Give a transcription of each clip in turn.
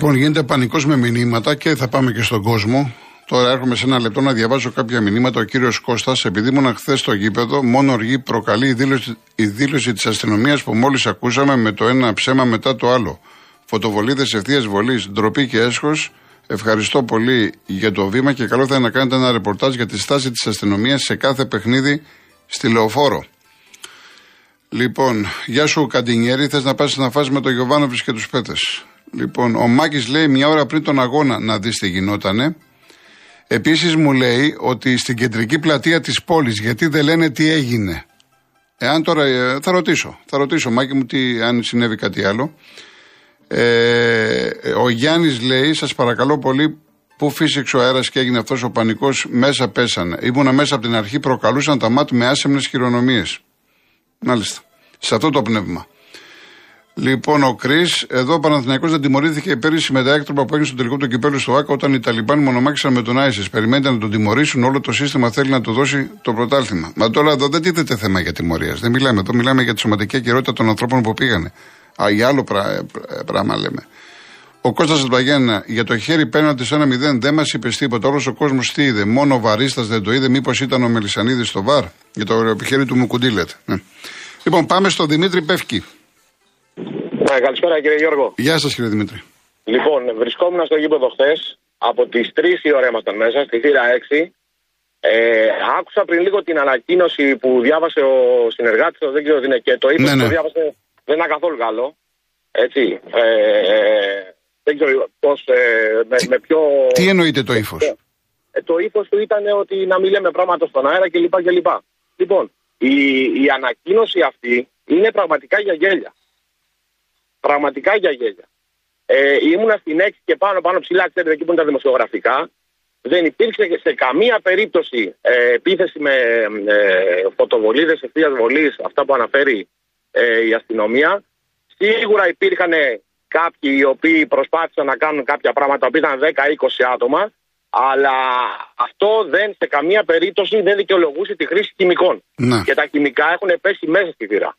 Λοιπόν, γίνεται πανικός με μηνύματα και θα πάμε και στον κόσμο. Τώρα έρχομαι σε ένα λεπτό να διαβάζω κάποια μηνύματα. Ο κύριος Κώστας, επειδή ήμουν χθες στο γήπεδο, μόνο οργή προκαλεί η δήλωση, η δήλωση της αστυνομίας που μόλις ακούσαμε με το ένα ψέμα μετά το άλλο. Φωτοβολίδες ευθείας βολής, ντροπή και έσχος. Ευχαριστώ πολύ για το βήμα και καλό θα είναι να κάνετε ένα ρεπορτάζ για τη στάση της αστυνομίας σε κάθε παιχνίδι στη λεωφόρο. Λοιπόν, γεια σου Καντινιέρη, θες να πας να φας με τον Γιωβάνοβιτς και τους πέτες; Λοιπόν, ο Μάκης λέει μια ώρα πριν τον αγώνα να δεις τι γινότανε. Επίσης μου λέει ότι στην κεντρική πλατεία της πόλης, γιατί δεν λένε τι έγινε. Εάν τώρα. Ε, θα ρωτήσω. Θα ρωτήσω, Μάκη μου, τι, αν συνέβη κάτι άλλο. Ε, ο Γιάννης λέει, σας παρακαλώ πολύ, πού φύσηξε ο αέρας και έγινε αυτός ο πανικός, μέσα πέσανε. Ήμουνα μέσα από την αρχή, προκαλούσαν τα μάτια με άσεμνες χειρονομίες. Μάλιστα. Σε αυτό το πνεύμα. Λοιπόν, ο Κρι, εδώ ο Παναθυνιακό δεν τιμωρήθηκε πέρυσι με τα έκτροπα που έγινε στο τελικό του κυπέλου στο ΑΚΑ όταν οι Ταλιμπάν μονομάχησαν με τον Άισις. Περιμένετε να τον τιμωρήσουν, όλο το σύστημα θέλει να του δώσει το πρωτάθλημα. Μα τώρα εδώ δεν τίθεται θέμα για τιμωρίας. Δεν μιλάμε. Εδώ μιλάμε για τη σωματική ακυρότητα των ανθρώπων που πήγανε. Α, για άλλο πράγμα λέμε. Ο Κώστας Ζεμπαγιάννα για το χέρι πέναντι σε ένα μηδέν δεν μας είπες τίποτα. Όλος ο κόσμος τι είδε. Μόνο ο Βαρίστας δεν το είδε. Μήπως ήταν ο Μελισανίδης στο βαρ; Για το χέρι του Μουκουντήλετ. Ναι. Λοιπόν, πάμε στο Δημήτρη Πεύκη. Ναι, καλησπέρα κύριε Γιώργο. Γεια σας κύριε Δημήτρη. Λοιπόν, βρισκόμουν στο γήπεδο χθες. Από τις 3 η ώρα ήμασταν μέσα, στη θύρα 6. Ε, άκουσα πριν λίγο την ανακοίνωση που διάβασε ο συνεργάτης, δεν ξέρω τι είναι και το ύφο ναι, ναι. που διάβασε δεν είναι καθόλου καλό. Έτσι. Ε, ε δεν ξέρω πώς. Ε, με, με ποιο. Τι εννοείται το ύφος; Ε, το ύφος του ήταν ότι να μην λέμε πράγματα στον αέρα κλπ. κλπ. Λοιπόν, η, η ανακοίνωση αυτή είναι πραγματικά για γέλια. Πραγματικά για γέλια. Ε, ήμουνα στην 6 και πάνω πάνω ψηλά, ξέρετε, εκεί που είναι τα δημοσιογραφικά. Δεν υπήρξε σε καμία περίπτωση ε, επίθεση με ε, φωτοβολίδες ευθείας βολής, αυτά που αναφέρει ε, η αστυνομία. Σίγουρα υπήρχαν κάποιοι οι οποίοι προσπάθησαν να κάνουν κάποια πράγματα που ήταν 10-20 άτομα, αλλά αυτό δεν σε καμία περίπτωση δεν δικαιολογούσε τη χρήση χημικών. Να. Και τα χημικά έχουν πέσει μέσα στη θύρα.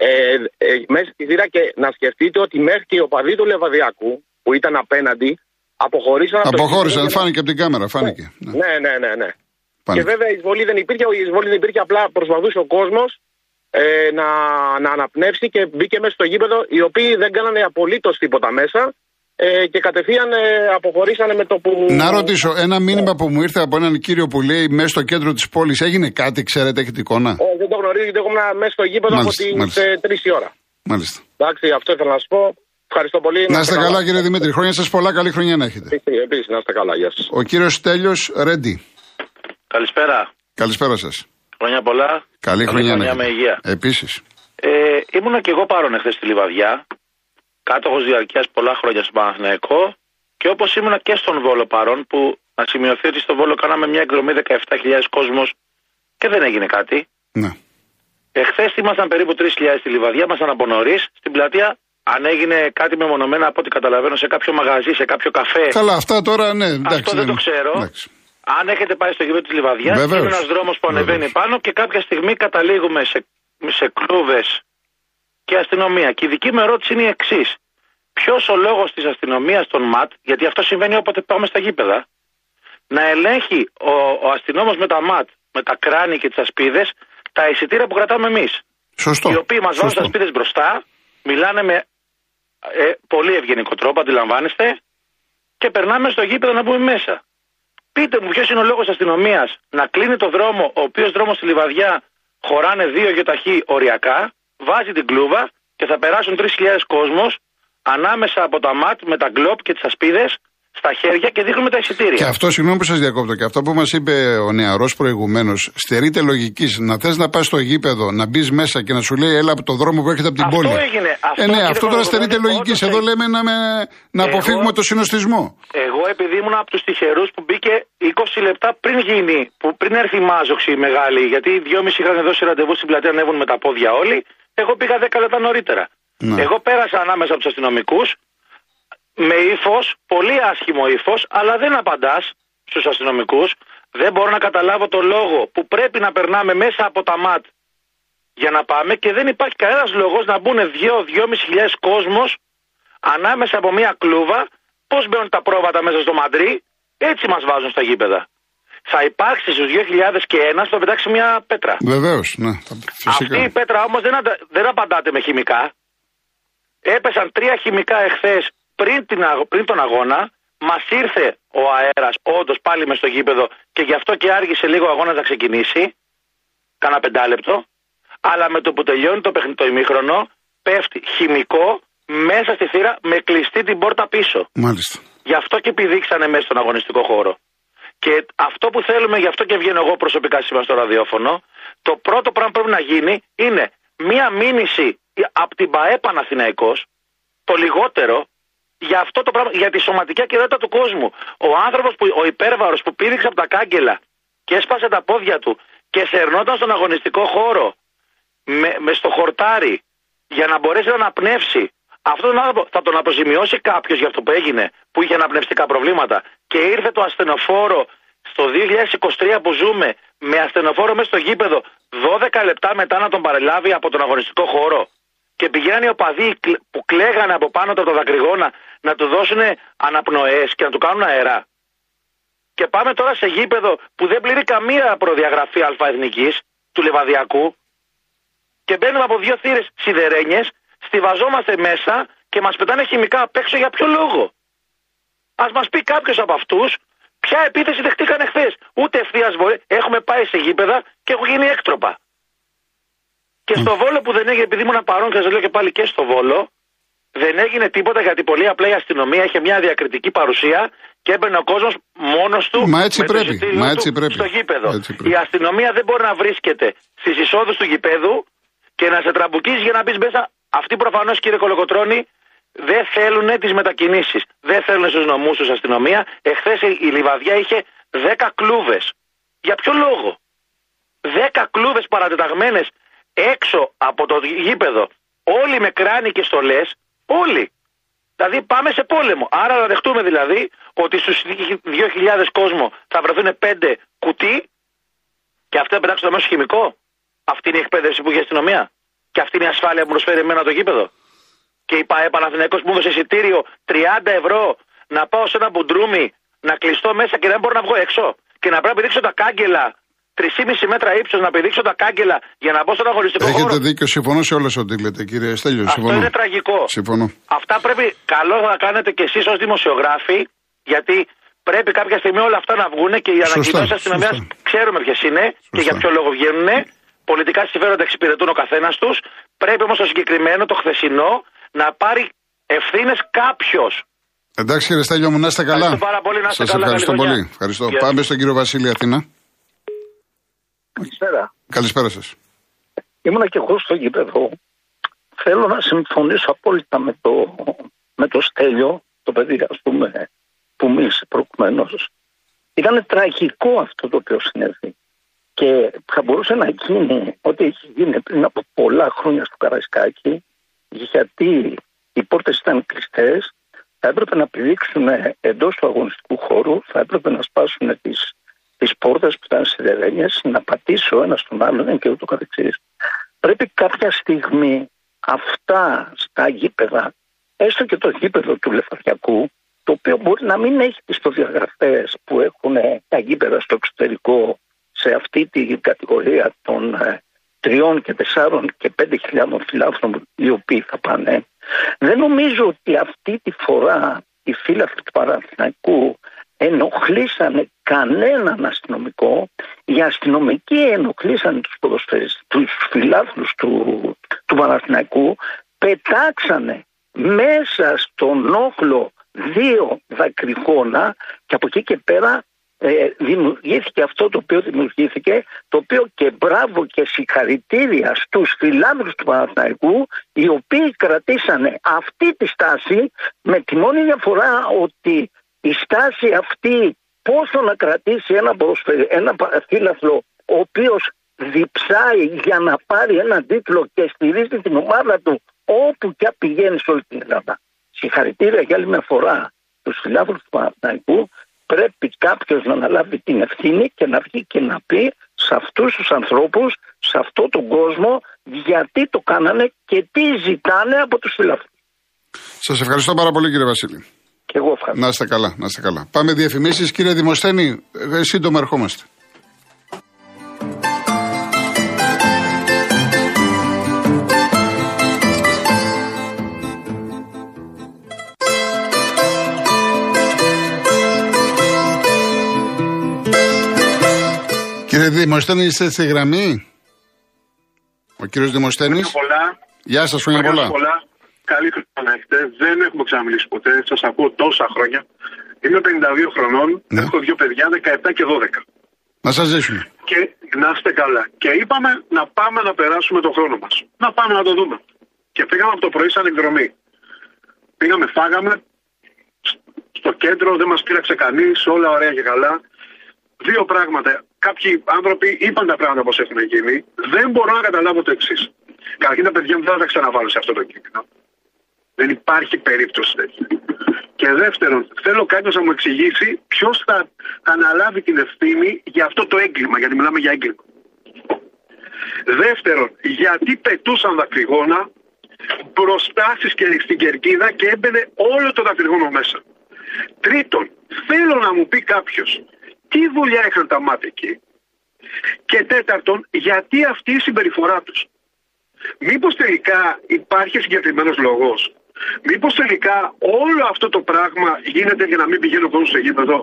Ε, ε, μέσα στη θύρα και να σκεφτείτε ότι μέχρι και οι οπαδοί του Λεβαδιακού που ήταν απέναντι αποχωρήσαν. Αποχώρησαν, φάνηκε από την κάμερα, φάνηκε. Ναι, ναι, ναι. ναι. ναι. Και βέβαια η εισβολή δεν υπήρχε, η εισβολή δεν υπήρχε, απλά προσπαθούσε ο κόσμος ε, να, να αναπνεύσει και μπήκε μέσα στο γήπεδο, οι οποίοι δεν κάνανε απολύτως τίποτα μέσα ε, και κατευθείαν ε, αποχωρήσανε με το που. Να ρωτήσω, ένα μήνυμα που μου ήρθε από έναν κύριο που λέει μέσα στο κέντρο της πόλης, έγινε κάτι, ξέρετε, έχετε εικόνα; Όχι, δεν το γνωρίζω, γιατί εγώ ήμουν μέσα στο γήπεδο μάλιστα, από τι 3 η ώρα. Μάλιστα. Εντάξει, αυτό ήθελα να σα πω. Ευχαριστώ πολύ. Να είστε καλά, κύριε Δημήτρη. Χρόνια σας πολλά, καλή χρονιά να έχετε. Επίσης, να είστε καλά, γεια σας. Ο κύριος Τέλειο Ρέντι. Καλησπέρα. Καλησπέρα σας. Χρόνια πολλά. Καλή, χρονιά, χρονιά με υγεία. Επίσης. Ε, ήμουνα και εγώ παρόν εχθές στη Λιβαδιά. Κάτοχος διαρκείας πολλά χρόνια στον Παναθηναϊκό. Και όπως ήμουνα και στον Βόλο παρόν, που να σημειωθεί ότι στο Βόλο κάναμε μια εκδρομή 17.000 κόσμος και δεν έγινε κάτι. Ναι. Εχθές ήμασταν περίπου 3.000 στη Λιβαδιά, ήμασταν από νωρίς. Στην πλατεία, αν έγινε κάτι μεμονωμένα από ό,τι καταλαβαίνω σε κάποιο μαγαζί, σε κάποιο καφέ. Καλά, αυτά τώρα ναι, εντάξει. Αυτό δεν το ξέρω. Εντάξει. Αν έχετε πάει στο γήπεδο της Λιβαδιάς, είναι ένας δρόμος που ανεβαίνει πάνω και κάποια στιγμή καταλήγουμε σε, σε κλούβες και αστυνομία. Και η δική μου ερώτηση είναι η εξής. Ποιος ο λόγος της αστυνομίας των ΜΑΤ, γιατί αυτό συμβαίνει όποτε πάμε στα γήπεδα, να ελέγχει ο, ο αστυνόμος με τα ΜΑΤ, με τα κράνη και τις ασπίδες, τα εισιτήρια που κρατάμε εμείς. Σωστό. Οι οποίοι μας βάζουν τα ασπίδες μπροστά, μιλάνε με ε, πολύ ευγενικό τρόπο, αντιλαμβάνεστε, και περνάμε στο γήπεδο να μπούμε μέσα. Πείτε μου ποιος είναι ο λόγος αστυνομίας να κλείνει το δρόμο, ο οποίος δρόμος στη Λιβαδιά χωράνε δύο γεωταχή οριακά, βάζει την κλούβα και θα περάσουν 3.000 κόσμος ανάμεσα από τα ΜΑΤ με τα γκλόπ και τις ασπίδες στα χέρια και δείχνουμε τα εισιτήρια. Και αυτό, συγγνώμη που σας διακόπτω, και αυτό που μας είπε ο νεαρός προηγουμένως, στερείται λογικής να θες να πας στο γήπεδο, να μπεις μέσα και να σου λέει έλα από το δρόμο που έρχεται από την αυτό πόλη. Έγινε. Αυτό ε, ναι, αυτό τώρα στερείται λογικής. Εδώ λέμε να, με, να εγώ, αποφύγουμε το συνοστισμό. Εγώ επειδή ήμουν από τους τυχερούς που μπήκε 20 λεπτά πριν γίνει, που πριν έρθει η μάζοξη μεγάλη, γιατί οι δυόμιση είχαν δώσει ραντεβού στην πλατεία ανέβουν με τα πόδια όλοι, εγώ πήγα 10 λεπτά νωρίτερα. Ναι. Εγώ πέρασα ανάμεσα από τους αστυνομικούς, με ύφος, πολύ άσχημο ύφος, αλλά δεν απαντάς στους αστυνομικούς. Δεν μπορώ να καταλάβω το λόγο που πρέπει να περνάμε μέσα από τα ΜΑΤ για να πάμε και δεν υπάρχει κανένας λόγος να μπουν 2-2.500 κόσμος ανάμεσα από μια κλούβα Πώς μπαίνουν τα πρόβατα μέσα στο μαντρί, έτσι μας βάζουν στα γήπεδα. Θα υπάρξει στους 2001 θα πετάξει μια πέτρα. Βεβαίως, ναι. Αυτή η πέτρα όμως δεν, δεν απαντάται με χημικά. Έπεσαν τρία χημικά εχθές πριν, πριν τον αγώνα. Μας ήρθε ο αέρας όντως πάλι μες στο γήπεδο και γι' αυτό και άργησε λίγο ο αγώνας να ξεκινήσει. Κάνα πεντάλεπτο. Αλλά με το που τελειώνει το, το ημίχρονο, πέφτει χημικό μέσα στη θύρα με κλειστή την πόρτα πίσω. Μάλιστα. Γι' αυτό και πηδήξανε μέσα στον αγωνιστικό χώρο. Και αυτό που θέλουμε, γι' αυτό και βγαίνω εγώ προσωπικά σήμερα στο ραδιόφωνο, το πρώτο πράγμα που πρέπει να γίνει είναι μία μήνυση από την ΠαΕ Παναθηναϊκός, το λιγότερο, για αυτό το πράγμα, για τη σωματική ακυρότητα του κόσμου. Ο άνθρωπος, ο υπέρβαρος που πήδηξε από τα κάγκελα και έσπασε τα πόδια του και σερνόταν στον αγωνιστικό χώρο με, με στο χορτάρι για να μπορέσει να αναπνεύσει. Αυτόν τον άνθρωπο θα τον αποζημιώσει κάποιος για αυτό που έγινε, που είχε αναπνευστικά προβλήματα και ήρθε το ασθενοφόρο στο 2023 που ζούμε με ασθενοφόρο μέσα στο γήπεδο 12 λεπτά μετά να τον παρελάβει από τον αγωνιστικό χώρο. Και πηγαίνουν οι οπαδοί που κλαίγανε από πάνω από τα δακρυγόνα να του δώσουν αναπνοές και να του κάνουν αέρα. Και πάμε τώρα σε γήπεδο που δεν πληρεί καμία προδιαγραφή αλφαεθνική του Λεβαδιακού και μπαίνουμε από δύο θύρες σιδερένιες, στηβαζόμαστε μέσα και μας πετάνε χημικά απ' έξω για ποιο λόγο. Α μας πει κάποιος από αυτούς ποια επίθεση δεχτήκαν εχθέ. Ούτε ευθείας βολή. Έχουμε πάει σε γήπεδα και έχω γίνει έκτροπα. Και στο Βόλο που δεν έγινε, επειδή ήμουν παρόν και σας λέω και πάλι και στο Βόλο, δεν έγινε τίποτα γιατί πολύ απλά η αστυνομία είχε μια διακριτική παρουσία και έμπαινε ο κόσμος μόνος του Μα έτσι με πρέπει. Μα έτσι πρέπει. στο γήπεδο. Η αστυνομία δεν μπορεί να βρίσκεται στις εισόδους του γηπέδου και να σε τραμπουκίζει για να μπεις μέσα. Αυτοί προφανώς κύριε Κολοκοτρόνη δεν θέλουν τις μετακινήσεις. Δεν θέλουν στους νομούς τους αστυνομία. Εχθές η Λιβαδιά είχε 10 κλούβες. Για ποιο λόγο; 10 κλούβες παρατεταγμένες έξω από το γήπεδο. Όλοι με κράνη και στολές. Όλοι. Δηλαδή πάμε σε πόλεμο. Άρα να δεχτούμε δηλαδή ότι στους 2.000 κόσμο θα βρεθούν 5 κουτί και αυτά πετάξουν το μέσο χημικό. Αυτή είναι η εκπαίδευση που έχει η αστυνομία. Και αυτή είναι η ασφάλεια που προσφέρει εμένα το γήπεδο. Και η ΠαΕ Παναθηναϊκός που μου έδωσε εισιτήριο 30 ευρώ να πάω σε ένα μπουντρούμι, να κλειστώ μέσα και δεν μπορώ να βγω έξω. Και να πρέπει να πηδήξω τα κάγκελα 3,5 μέτρα ύψος να πηδήξω τα κάγκελα για να μπω στον αγωνιστικό Έχετε χώρο. Έχετε δίκιο, συμφωνώ σε όλες ό,τι λέτε, κύριε Στέλιος. Αυτό συμφωνώ. είναι τραγικό. Συμφωνώ. Αυτά πρέπει καλό να κάνετε κι εσείς ως δημοσιογράφοι, γιατί πρέπει κάποια στιγμή όλα αυτά να βγουν και οι ανακοινώσεις αστυνομίας ξέρουμε ποιες είναι σωστά. και για ποιο λόγο βγαίνουν. Πολιτικά συμφέροντα εξυπηρετούν ο καθένας τους. Πρέπει όμως το συγκεκριμένο, το χθεσινό, να πάρει ευθύνες κάποιος. Εντάξει κύριε Στέλιο μου, να είστε καλά. Ευχαριστώ πάρα πολύ, να είστε Σας καλά. ευχαριστώ πολύ. Ευχαριστώ. Yes. Πάμε στον κύριο Βασίλη Αθήνα. Καλησπέρα. Καλησπέρα σας. Ήμουνα και εγώ στο γήπεδο. Θέλω να συμφωνήσω απόλυτα με το, με το Στέλιο, το παιδί ας πούμε, που μίλησε προηγουμένως. Ήταν τραγικό αυτό το οποίο συνέβη. Και θα μπορούσε να γίνει ό,τι έχει γίνει πριν από πολλά χρόνια στο Καραϊσκάκι, γιατί οι πόρτες ήταν κλειστές, θα έπρεπε να πηδήξουν εντός του αγωνιστικού χώρου, θα έπρεπε να σπάσουν τις τις πόρτες που ήταν σιδερένιες, να πατήσει ο ένας τον άλλον και ούτω καθεξής. Πρέπει κάποια στιγμή αυτά στα γήπεδα, έστω και το γήπεδο του Λεφαριακού, το οποίο μπορεί να μην έχει τις προδιαγραφές που έχουν τα γήπεδα στο εξωτερικό σε αυτή την κατηγορία των ε, τριών και τεσσάρων και πέντε χιλιάδων φιλάθλων οι οποίοι θα πάνε. Δεν νομίζω ότι αυτή τη φορά οι φίλαθλοι του Παναθηναϊκού ενοχλήσανε κανέναν αστυνομικό. Οι αστυνομικοί ενοχλήσανε τους ποδοσφαίρες, τους φιλάθλους του, του Παναθηναϊκού, πετάξανε μέσα στον όχλο δύο δακρυγόνα και από εκεί και πέρα ε, δημιουργήθηκε αυτό το οποίο δημιουργήθηκε, το οποίο και μπράβο και συγχαρητήρια στους φιλάνδρους του Παναθηναϊκού, οι οποίοι κρατήσανε αυτή τη στάση με τη μόνη διαφορά ότι η στάση αυτή πόσο να κρατήσει ένα, ένα φύλαθλο ο οποίος διψάει για να πάρει έναν τίτλο και στηρίζει την ομάδα του όπου και πηγαίνει σε όλη την Ελλάδα. Συγχαρητήρια για άλλη μια φορά τους φιλάθλους του Παναθηναϊκού πρέπει κάποιος να αναλάβει την ευθύνη και να βγει και να πει σε αυτούς τους ανθρώπους, σε αυτόν τον κόσμο γιατί το κάνανε και τι ζητάνε από τους φιλάθλους. Σας ευχαριστώ πάρα πολύ κύριε Βασίλη. Και εγώ ευχαριστώ. Να είστε καλά, να είστε καλά. Πάμε διαφημίσεις. Κύριε Δημοσθένη, ε, σύντομα ερχόμαστε. Κύριε Δημοσθένη, είστε στη γραμμή; Ο κύριος Δημοσθένης; Γεια σας, χρόνια πολλά. πολλά. Καλή χρονιά έχετε. Δεν έχουμε ξαναμιλήσει ποτέ. Σας ακούω τόσα χρόνια. Είμαι 52 χρονών. Ναι. Έχω δύο παιδιά, 17 και 12. Να σας ζήσουμε. Και να είστε καλά. Και είπαμε να πάμε να περάσουμε τον χρόνο μας. Να πάμε να το δούμε. Και πήγαμε από το πρωί σαν εκδρομή. Πήγαμε, φάγαμε στο κέντρο, δεν μας πήραξε κανείς, όλα ωραία και καλά. Δύο πράγματα. Κάποιοι άνθρωποι είπαν τα πράγματα πώ έχουν γίνει. Δεν μπορώ να καταλάβω το εξής. Καταρχήν τα παιδιά μου δεν θα τα ξαναβάλω σε αυτό το κείμενο. Δεν υπάρχει περίπτωση τέτοια. Και δεύτερον, θέλω κάποιος να μου εξηγήσει ποιος θα αναλάβει την ευθύνη για αυτό το έγκλημα, γιατί μιλάμε για έγκλημα. Δεύτερον, γιατί πετούσαν δακρυγόνα μπροστά στην κερκίδα και έμπαινε όλο το δακρυγόνο μέσα. Τρίτον, θέλω να μου πει κάποιος τι δουλειά είχαν τα μάτια εκεί; Και τέταρτον, γιατί αυτή η συμπεριφορά τους; Μήπως τελικά υπάρχει συγκεκριμένος λόγος; Μήπως τελικά όλο αυτό το πράγμα γίνεται για να μην πηγαίνει ο κόσμος στο γήπεδο;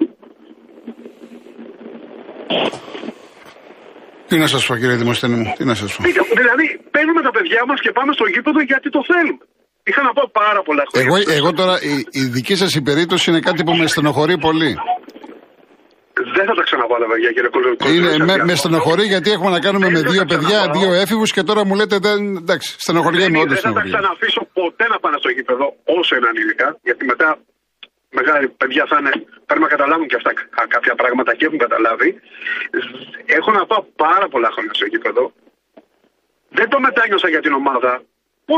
Τι να σας πω, κύριε Δημοσθένη μου, τι να σας πω; Δηλαδή, παίρνουμε τα παιδιά μας και πάμε στο γήπεδο γιατί το θέλουμε. Είχα να πω πάρα πολλά χρόνια. Εγώ, εγώ τώρα, η, η δική σας η περίπτωση είναι κάτι που με στενοχωρεί πολύ. Δεν θα τα ξαναβάλω, παιδιά, κύριε Κολοκοτρώνη. Είναι, με, με στενοχωρεί γιατί έχουμε να κάνουμε με Δεν θα δύο τα παιδιά, ξαναβάλω. δύο έφηβους και τώρα μου λέτε δεν. Εντάξει, στενοχωριέμαι, όντω Δεν θα τα στενοχωριέμαι. ξαναφήσω ποτέ να πάνε στο γήπεδο, όσο είναι ανήλικα, γιατί μετά μεγάλοι παιδιά θα είναι, πρέπει να καταλάβουν και αυτά κα- κάποια πράγματα και έχουν καταλάβει. Έχω να πάω πάρα πολλά χρόνια στο γήπεδο. Δεν το μετάνιωσα για την ομάδα.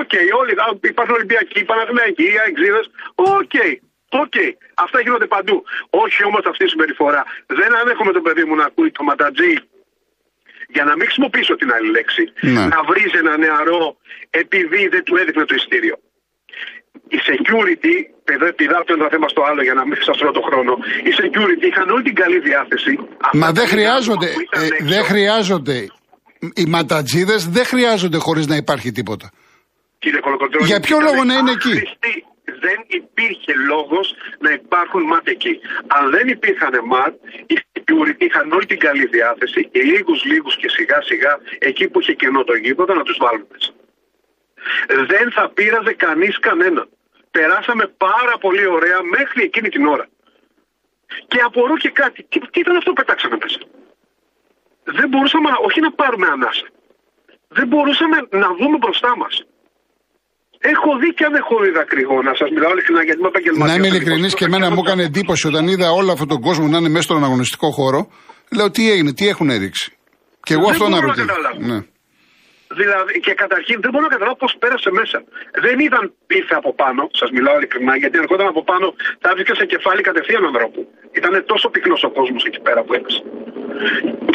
ΟΚ, όλοι α, υπάρχουν Ολυμπιακοί, Παναθηναϊκοί, ΑΕΚτζήδες. ΟΚ, ΟΚ. Αυτά γίνονται παντού. Όχι όμως αυτή η συμπεριφορά. Δεν ανέχομαι το παιδί μου να ακούει τον ματατζή για να μην χρησιμοποιήσω την άλλη λέξη, Ναι. να βρίζει ένα νεαρό επειδή δεν του έδειχνε το εισιτήριο. Η security, παιδε- πηδάω το ένα θέμα στο άλλο για να μην σας τρώω το χρόνο. Οι security είχαν όλη την καλή διάθεση. Αυτά Μα τα δεν παιδιά χρειάζονται. που ήταν ε, έξω, δεν χρειάζονται. Οι ματατζίδες δεν χρειάζονται χωρίς να υπάρχει τίποτα. Κύριε Κολοκοτρώνη, Για ποιο ήταν λόγο να είναι εκεί; άχρηστοι. Δεν υπήρχε λόγος να υπάρχουν ματ εκεί. Αν δεν υπήρχαν ματ, οι security είχαν όλη την καλή διάθεση και λίγους λίγους και σιγά σιγά εκεί που είχε κενό το γήπεδο να τους βάλουν μέσα. Δεν θα πείραζε κανείς κανένα. Περάσαμε πάρα πολύ ωραία μέχρι εκείνη την ώρα. Και απορώ και κάτι. Τι, τι ήταν αυτό που πετάξαμε μέσα; Δεν μπορούσαμε να- όχι να πάρουμε ανάσα. Δεν μπορούσαμε να δούμε μπροστά μας. Έχω δει και αν έχω δει δακρυγόνα. Σας μιλάω ειλικρινά γιατί είμαι επαγγελματίας. Να είμαι ειλικρινής και εμένα μου έκανε εντύπωση όταν είδα όλο αυτόν τον κόσμο να είναι μέσα στον αγωνιστικό χώρο. Λέω τι έγινε, τι έχουν ρίξει. Και εγώ Δεν αυτό μπορώ να να ρωτήσω. καταλάβω. Ναι. Δηλαδή, και καταρχήν δεν μπορώ να καταλάβω πώς πέρασε μέσα. Δεν είδαν ήρθε από πάνω, σας μιλάω ειλικρινά, γιατί αν ερχόταν από πάνω θα έβρισκε σε κεφάλι κατευθείαν ανθρώπου. Ήταν τόσο πυκνός ο κόσμος εκεί πέρα που έπεσε.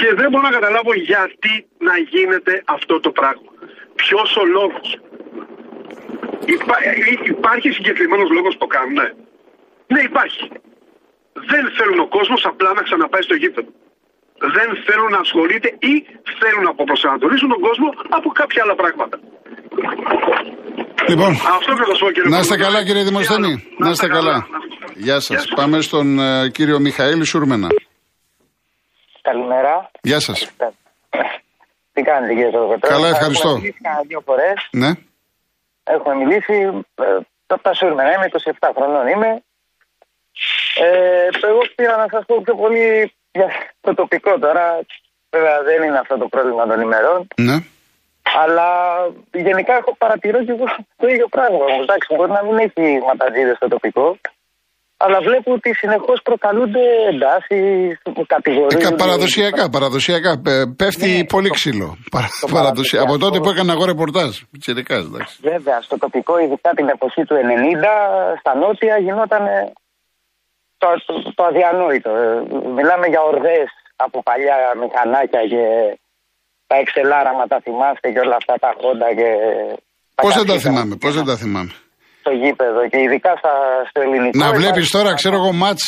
Και δεν μπορώ να καταλάβω γιατί να γίνεται αυτό το πράγμα. Ποιος ο λόγος; Υπά, υ- υπάρχει συγκεκριμένος λόγος που το κάνουν. Ναι. ναι, υπάρχει. Δεν θέλουν ο κόσμος απλά να ξαναπάει στο γήπεδο. Δεν θέλουν να ασχολείται ή θέλουν να αποπροσανατολίσουν τον κόσμο από κάποια άλλα πράγματα. Λοιπόν, Αυτό και θα σου πω κύριε να είστε Κολοκοτρώνη. καλά κύριε Τι Δημοσθένη. άλλο. Να είστε καλά. Γεια σας. Πάμε στον ε, κύριο Μιχαήλ Σούρμενα. Καλημέρα. Γεια σας. Τι κάνετε κύριε Κολοκοτρώνη. Καλά, ευχαριστώ. Έχουμε μιλήσει κανένα δύο φορές. Ναι. Έχουμε μιλήσει. Ε, το τα σούρμενα είμαι, 27 χρονών είμαι. Ε, εγώ πήρα να σας πω πιο πολύ για το τοπικό τώρα. Βέβαια δεν είναι αυτό το πρόβλημα των ημερών. Ναι. Αλλά γενικά έχω παρατηρώ και εγώ το ίδιο πράγμα. Εντάξει, μπορεί να μην έχει ματατζίδες στο τοπικό. Αλλά βλέπω ότι συνεχώς προκαλούνται εντάσεις, Ε, κατηγορίες. κα- παραδοσιακά, παραδοσιακά. Ε, Πέφτει Ναι, πολύ το- ξύλο. Παρα- το παραδοσια- Από τότε παραδοσιακό. που έκανα εγώ ρεπορτάζ. Πιτσιρικάς, εντάξει. Βέβαια, στο τοπικό, ειδικά την εποχή του 90, στα νότια γινόταν το, το, το αδιανόητο. Ε, Μιλάμε για ορδές από παλιά μηχανάκια και τα εξελάραμα, τα θυμάστε και όλα αυτά τα χόντα και... Πώς δεν τα καυσίτα. θυμάμαι, πώς δεν τα θυμάμαι. Στο γήπεδο και ειδικά στα, στο ελληνικό. Να βλέπεις υπάρχει- τώρα, ξέρω εγώ, μάτς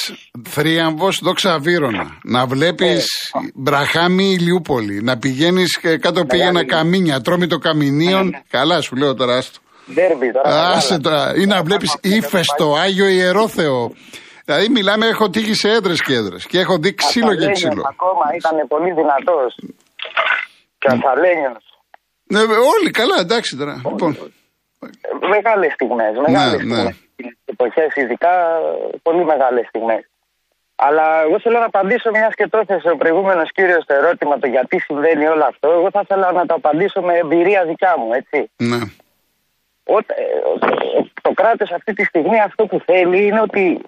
θρίαμβος δόξα Βύρονα. Να βλέπεις Ε, Μπραχάμι Ηλιούπολη. Να πηγαίνεις κάτω πήγαινα καμίνια. Τρώμη το καμινίων. Καλά, σου λέω τώρα. άστο. Ντέρμπι τώρα. Άσε μεγάλα. τώρα. Ή να βλέπεις ύφεστο Άγιο Ιερόθεο. Δηλαδή μιλάμε, έχω τύχει σε έδρες και έδρες. Και έχω δει ξύλο και Αταλένιος ξύλο. Ακόμα ήταν πολύ δυνατός. Και Αταλένιο. Ναι, όλοι καλά, εντάξει τώρα. Λοιπόν, Μεγάλες στιγμές. Μεγάλες Ναι, στιγμές. ναι. Εποχές, ειδικά πολύ μεγάλες στιγμές. Αλλά εγώ θέλω να απαντήσω, μιας και το έθεσε ο προηγούμενος κύριος το ερώτημα το γιατί συμβαίνει όλο αυτό. Εγώ θα ήθελα να το απαντήσω με εμπειρία δικιά μου, έτσι. ναι. Όταν, ε, το κράτος αυτή τη στιγμή αυτό που θέλει είναι ότι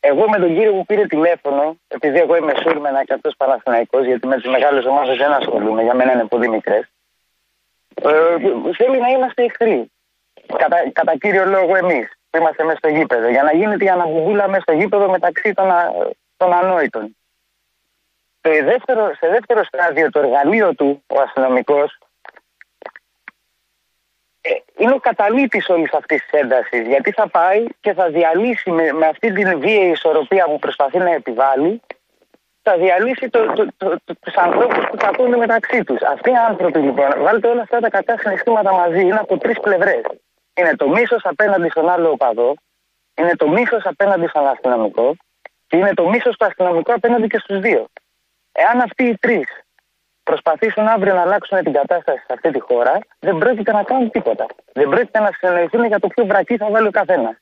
εγώ με τον κύριο που πήρε τηλέφωνο, επειδή εγώ είμαι Σούρμενα και αυτός Παναθηναϊκός, γιατί με τις μεγάλες ομάδες δεν ασχολούμαι, για μένα είναι πολύ μικρές, ε, θέλει να είμαστε εχθροί. Κατά, κατά κύριο λόγο εμείς που είμαστε μέσα στο γήπεδο, για να γίνεται η αναβουβούλα μέσα στο γήπεδο μεταξύ των, α, των ανόητων. Το δεύτερο, σε δεύτερο στάδιο το εργαλείο του, ο αστυνομικός, ε, είναι ο καταλήτης όλης αυτής της έντασης. Γιατί θα πάει και θα διαλύσει με, με αυτή την βίαιη ισορροπία που προσπαθεί να επιβάλλει, θα διαλύσει το, το, το, το, τους ανθρώπους που θα πούνε μεταξύ τους. Αυτοί οι άνθρωποι λοιπόν, βάλτε όλα αυτά τα κακά συναισθήματα μαζί, είναι από τρεις πλευρές. Είναι το μίσος απέναντι στον άλλο οπαδό, είναι το μίσος απέναντι στον αστυνομικό και είναι το μίσος του αστυνομικού απέναντι και στους δύο. Εάν αυτοί οι τρεις προσπαθήσουν αύριο να αλλάξουν την κατάσταση σε αυτή τη χώρα, δεν πρόκειται να κάνουν τίποτα. Δεν πρόκειται να συνεννοηθούν για το ποιο βρακί θα βάλει ο καθένας.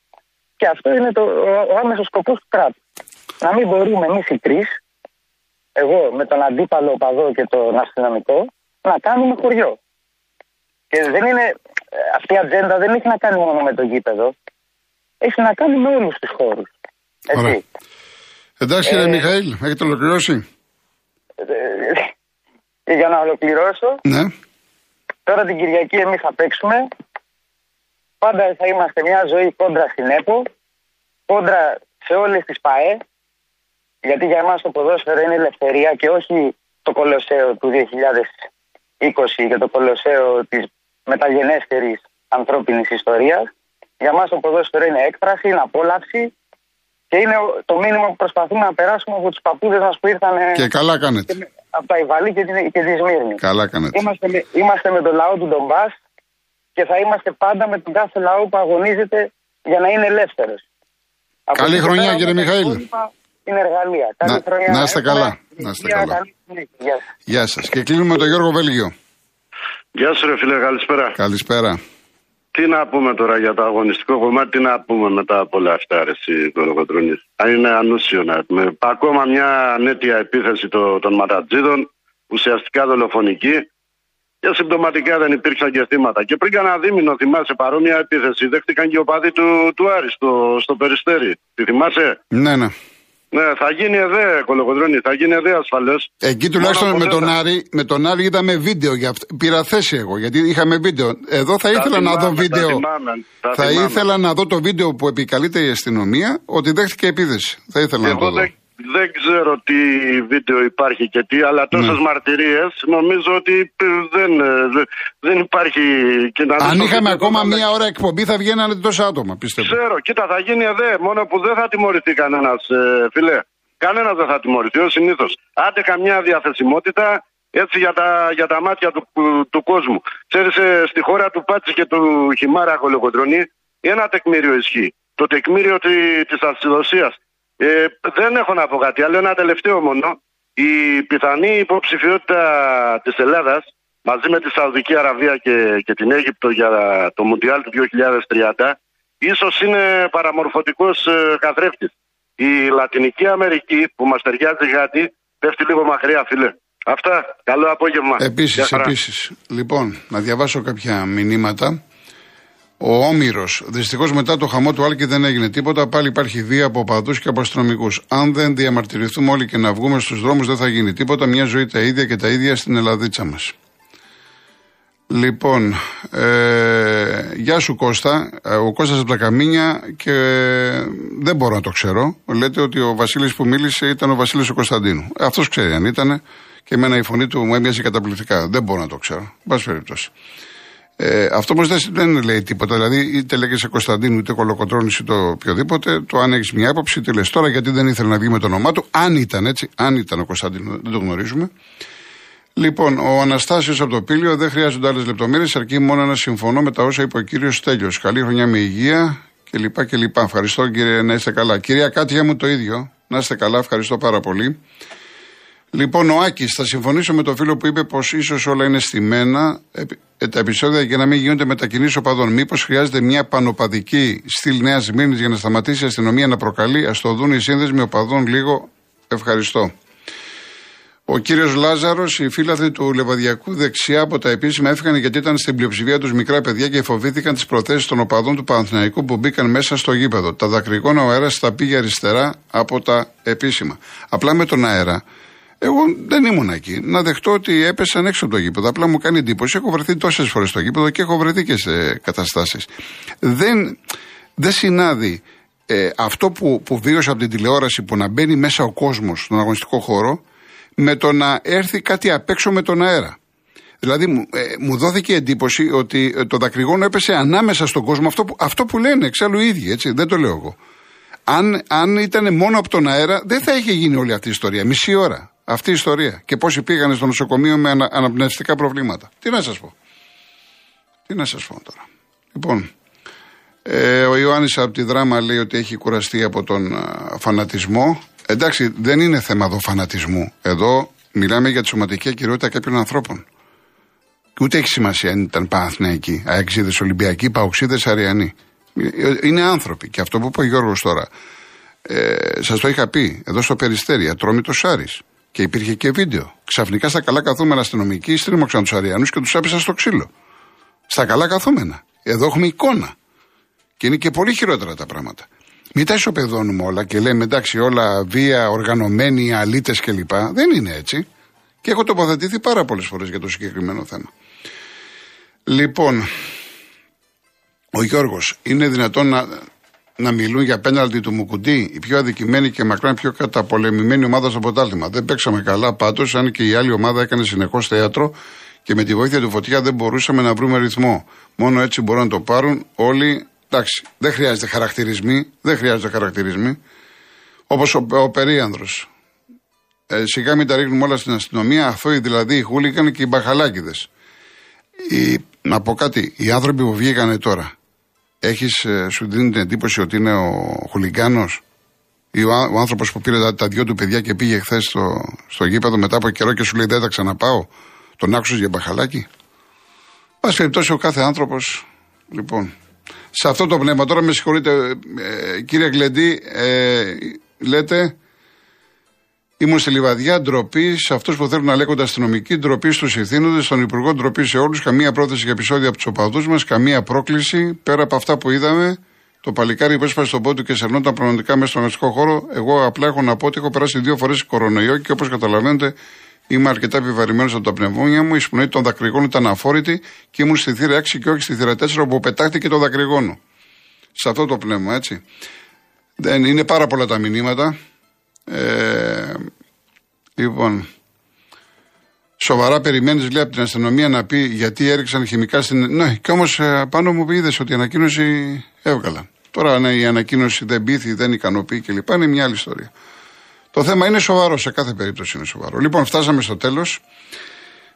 Και αυτό είναι το, ο, ο άμεσος σκοπός του κράτους. Να μην μπορούμε εμείς οι τρεις, εγώ με τον αντίπαλο οπαδό και τον αστυνομικό, να κάνουμε χωριό. Και δεν είναι, ε, αυτή η ατζέντα δεν έχει να κάνει μόνο με το γήπεδο. Έχει να κάνει με όλους τους χώρους. Ωραία. Έτσι. Εντάξει, κύριε Μιχαήλ, έχετε ολοκληρώσει; Ε, Και για να ολοκληρώσω, Ναι. Τώρα την Κυριακή εμείς θα παίξουμε. Πάντα θα είμαστε μια ζωή κόντρα στην ΕΠΟ, κόντρα σε όλες τις ΠΑΕ, γιατί για εμάς το ποδόσφαιρο είναι ελευθερία και όχι το κολοσσέο του 2020 και το κολοσσέο της μεταγενέστερης ανθρώπινης ιστορίας. Για μας το ποδόσφαιρο είναι έκφραση, είναι απόλαυση και είναι το μήνυμα που προσπαθούμε να περάσουμε από τους παππούδες μας που ήρθαν Και καλά κάνετε. από τα Ιβαλή και τη, και τη Σμύρνη. Καλά κάνετε. Είμαστε με, είμαστε με τον λαό του Ντομπάς και θα είμαστε πάντα με τον κάθε λαό που αγωνίζεται για να είναι ελεύθερος. Καλή χρονιά, κύριε Μιχαήλ. Είναι εργαλεία. Καλή Να- χρονιά. να είστε Έχουμε καλά. Να είστε μια καλά. καλή συνέχεια. Γεια σας. Γεια σας. Και κλείνουμε το Γιώργο Βέλγιο. Γεια σου ρε φίλε, καλησπέρα. Καλησπέρα. Τι να πούμε τώρα για το αγωνιστικό κομμάτι, τι να πούμε μετά από όλα αυτά, ρε εσύ, Κολοκοτρώνης. Αν είναι ανούσιο να πούμε. Ακόμα μια ανέτεια επίθεση το- των ματατζίδων, ουσιαστικά δολοφονική. Και συμπτωματικά δεν υπήρξαν και θύματα. Και πριν κανένα δίμηνο, θυμάσαι, παρόμοια επίθεση, δέχτηκαν και οι οπαδοί του, του Άρη στο, στο Περιστέρι. Τη θυμάσαι; Ναι, ναι. Ναι, θα γίνει εδώ, Κολοκοτρώνη, θα γίνει εδώ ασφαλώ. Εκεί τουλάχιστον Μόνο με από τον, δεν θα- Άρη, με τον Άρη είδαμε βίντεο. Για αυτό. Πήρα θέση εγώ γιατί είχαμε βίντεο. Εδώ θα ήθελα να δω θυμάμαι, τα βίντεο. θυμάμαι, τα Θα θυμάμαι. ήθελα να δω το βίντεο που επικαλείται η αστυνομία ότι δέχτηκε επίθεση. Θα ήθελα να το Εγώ δω. δεν, δεν ξέρω τι βίντεο υπάρχει και τι, αλλά τόσες Ναι. μαρτυρίες νομίζω ότι ε, δεν, ε, δε- δεν υπάρχει. Και να δεις Αν το είχαμε βίντεο ακόμα τώρα, μία ώρα εκπομπή θα βγαίνανε τόσα άτομα, πιστεύω. Ξέρω, κοίτα, θα γίνει εδώ. Μόνο που δεν θα τιμωρηθεί κανένας, φιλέ. Κανένας δεν θα τιμωρηθεί, ως συνήθως. Άντε καμιά διαθεσιμότητα έτσι για τα, για τα μάτια του, του κόσμου. Ξέρεις, ε, στη χώρα του Πάτσι και του Χιμάρα Κολοκοντρονή, ένα τεκμήριο ισχύει. Το τεκμήριο τη ασυδοσία. Ε, δεν έχω να πω κάτι άλλο. Ένα τελευταίο μόνο. Η πιθανή υποψηφιότητα της Ελλάδας μαζί με τη Σαουδική Αραβία και, και την Αίγυπτο για το Μουντιάλ του 2030 ίσως είναι παραμορφωτικός ε, καθρέφτης. Η Λατινική Αμερική που μας ταιριάζει κάτι πέφτει λίγο μακριά φίλε. Αυτά. Καλό απόγευμα. Γεια Επίση, χαρά. επίσης. Λοιπόν, να διαβάσω κάποια μηνύματα. Ο Όμηρος. Δυστυχώς μετά το χαμό του Άλκη δεν έγινε τίποτα. Πάλι υπάρχει βία από παδού και από αστυνομικούς. Αν δεν διαμαρτυρηθούμε όλοι και να βγούμε στους δρόμους, δεν θα γίνει τίποτα. Μια ζωή τα ίδια και τα ίδια στην Ελλαδίτσα μας. Λοιπόν, ε, γεια σου Κώστα, Ε, ο Κώστας από τα Καμίνια και δεν μπορώ να το ξέρω. Λέτε ότι ο Βασίλης που μίλησε ήταν ο Βασίλης ο Κωνσταντίνου. Ε, αυτός ξέρει αν ήταν και εμένα η φωνή του μου έμοιαζε καταπληκτικά. Δεν μπορώ να το ξέρω. Μπας περιπτώσει. Ε, αυτό όμως δεν, δεν λέει τίποτα. Δηλαδή, είτε λέγεσαι Κωνσταντίνου, είτε Κολοκοτρόνη, είτε οποιοδήποτε, το αν έχεις μια άποψη, είτε λες τώρα γιατί δεν ήθελε να βγει με το όνομά του. Αν ήταν έτσι, αν ήταν ο Κωνσταντίνου, δεν το γνωρίζουμε. Λοιπόν, ο Αναστάσιος από το Πήλιο δεν χρειάζονται άλλες λεπτομέρειες, αρκεί μόνο να συμφωνώ με τα όσα είπε ο κύριος Στέλιος. Καλή χρονιά με υγεία κλπ. κλπ. Ευχαριστώ κύριε, να είστε καλά. Κυρία Κάτια μου το ίδιο. Να είστε καλά, ευχαριστώ πάρα πολύ. Λοιπόν, ο Άκης, θα συμφωνήσω με το φίλο που είπε πως ίσως όλα είναι στημένα. Ε, τα επεισόδια για να μην γίνονται μετακινήσεις οπαδών. Μήπως χρειάζεται μια πανοπαδική στυλ Νέας Μήνης για να σταματήσει η αστυνομία να προκαλεί. Α το δουν οι σύνδεσμοι οπαδών λίγο. Ευχαριστώ. Ο κύριος Λάζαρος, οι φίλαθλοι του Λεβαδιακού δεξιά από τα επίσημα έφυγαν γιατί ήταν στην πλειοψηφία τους μικρά παιδιά και φοβήθηκαν τις προθέσεις των οπαδών του Παναθηναϊκού που μπήκαν μέσα στο γήπεδο. Τα δακρυγόνα ο αέρας τα πήγε αριστερά από τα επίσημα. Απλά με τον αέρα εγώ δεν ήμουν εκεί. Να δεχτώ ότι έπεσαν έξω από το γήπεδο. Απλά μου κάνει εντύπωση. Έχω βρεθεί τόσες φορές στο γήπεδο και έχω βρεθεί και σε καταστάσεις. Δεν, δεν συνάδει ε, αυτό που, που βίωσα από την τηλεόραση που να μπαίνει μέσα ο κόσμος στον αγωνιστικό χώρο με το να έρθει κάτι απ' έξω με τον αέρα. Δηλαδή μου, ε, μου δόθηκε εντύπωση ότι ε, το δακρυγόνο έπεσε ανάμεσα στον κόσμο. Αυτό που, αυτό που λένε εξάλλου οι ίδιοι, έτσι, δεν το λέω εγώ. Αν, αν ήταν μόνο από τον αέρα, δεν θα είχε γίνει όλη αυτή η ιστορία. Μισή ώρα. Αυτή η ιστορία. Και πόσοι πήγανε στο νοσοκομείο με ανα, αναπνευστικά προβλήματα. Τι να σας πω. Τι να σας πω τώρα. Λοιπόν, ε, ο Ιωάννης από τη δράμα λέει ότι έχει κουραστεί από τον φανατισμό. Εντάξει, δεν είναι θέμα εδώ φανατισμού. Εδώ μιλάμε για τη σωματική ακυρότητα κάποιων ανθρώπων. Και ούτε έχει σημασία αν ήταν Παναθηναϊκοί, Αεξίδες Ολυμπιακοί, Παοξίδες Αριανοί. Είναι άνθρωποι. Και αυτό που είπε ο Γιώργος τώρα, ε, σας το είχα πει εδώ στο Περιστέρι, ατρόμητος Άρη. Και υπήρχε και βίντεο. Ξαφνικά στα καλά καθούμενα αστυνομικοί στρίμωξαν τους Αριανούς και τους έπεσαν στο ξύλο. Στα καλά καθούμενα. Εδώ έχουμε εικόνα. Και είναι και πολύ χειρότερα τα πράγματα. Μην τα ισοπεδώνουμε όλα και λέμε εντάξει όλα βία, οργανωμένοι, αλήτες κλπ. Δεν είναι έτσι. Και έχω τοποθετηθεί πάρα πολλές φορές για το συγκεκριμένο θέμα. Λοιπόν, ο Γιώργος, είναι δυνατόν να, να μιλούν για πέναλτι του Μουκουντή, η πιο αδικημένη και μακράν πιο καταπολεμημένη ομάδα στο ποτάλτημα. Δεν παίξαμε καλά πάντως, αν και η άλλη ομάδα έκανε συνεχώς θέατρο και με τη βοήθεια του φωτιά δεν μπορούσαμε να βρούμε ρυθμό. Μόνο έτσι μπορούν να το πάρουν όλοι. Εντάξει, δεν χρειάζεται χαρακτηρισμοί. Δεν χρειάζεται χαρακτηρισμοί. Όπως ο, ο Περίανδρος. Ε, σιγά μην τα ρίχνουμε όλα στην αστυνομία, αθώοι δηλαδή οι χούλικαν και οι μπαχαλάκιδε. Να πω κάτι, οι άνθρωποι που βγήκανε τώρα έχεις, ε, σου δίνει την εντύπωση ότι είναι ο χουλιγκάνος; Ή ο, ο άνθρωπος που πήρε τα, τα δυο του παιδιά και πήγε χθες στο, στο γήπεδο μετά από καιρό και σου λέει δεν θα ξαναπάω. Τον άκουσε για μπαχαλάκι. Πάση περιπτώσει ο κάθε άνθρωπος. Λοιπόν, σε αυτό το πνεύμα, τώρα με συγχωρείτε, ε, κύριε Γκλεντή, ε, λέτε Ήμουν στη Λιβαδιά, ντροπή σε αυτούς που θέλουν να λέγονται αστυνομικοί, ντροπή στους ευθύνοντε, στον Υπουργό, ντροπή σε όλους. Καμία πρόθεση για επεισόδια από τους οπαδούς μας, καμία πρόκληση. Πέρα από αυτά που είδαμε, το παλικάρι που έσπασε στον πόντο και σερνόταν πραγματικά μέσα στον αστικό χώρο. Εγώ απλά έχω να πω ότι έχω περάσει δύο φορές κορονοϊό και όπως καταλαβαίνετε είμαι αρκετά επιβαρημένος από τα πνευμόνια μου. Η σπνοή των δακρυγόνων ήταν αφόρητη και ήμουν στη θύρα 6 και όχι στη θύρα 4 όπου πετάχτηκε το δακρυγόνο. Σε αυτό το πνεύμα, έτσι. Δεν είναι πάρα πολλά τα μηνύματα. Ε, λοιπόν, σοβαρά περιμένεις, λέει, από την αστυνομία να πει γιατί έριξαν χημικά στην. Ναι, και όμως ε, πάνω μου είδες ότι η ανακοίνωση έβγαλα. Τώρα, ναι, η ανακοίνωση δεν πείθει, δεν ικανοποιεί κλπ. Είναι μια άλλη ιστορία. Το θέμα είναι σοβαρό, σε κάθε περίπτωση είναι σοβαρό. Λοιπόν, φτάσαμε στο τέλος.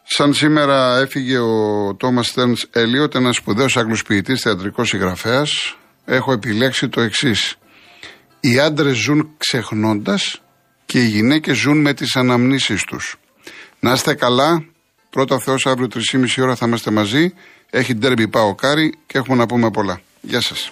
Σαν σήμερα έφυγε ο Τόμας Στέρν Ελίωτ, ένας σπουδαίος Άγγλος ποιητής, θεατρικός συγγραφέας. Έχω επιλέξει το εξής. Οι άντρες ζουν ξεχνώντας και οι γυναίκες ζουν με τις αναμνήσεις τους. Να είστε καλά. Πρώτα Θεός, αύριο 3,5 ώρα θα είμαστε μαζί. Έχει ντέρμπι πάω κάρι και έχουμε να πούμε πολλά. Γεια σας.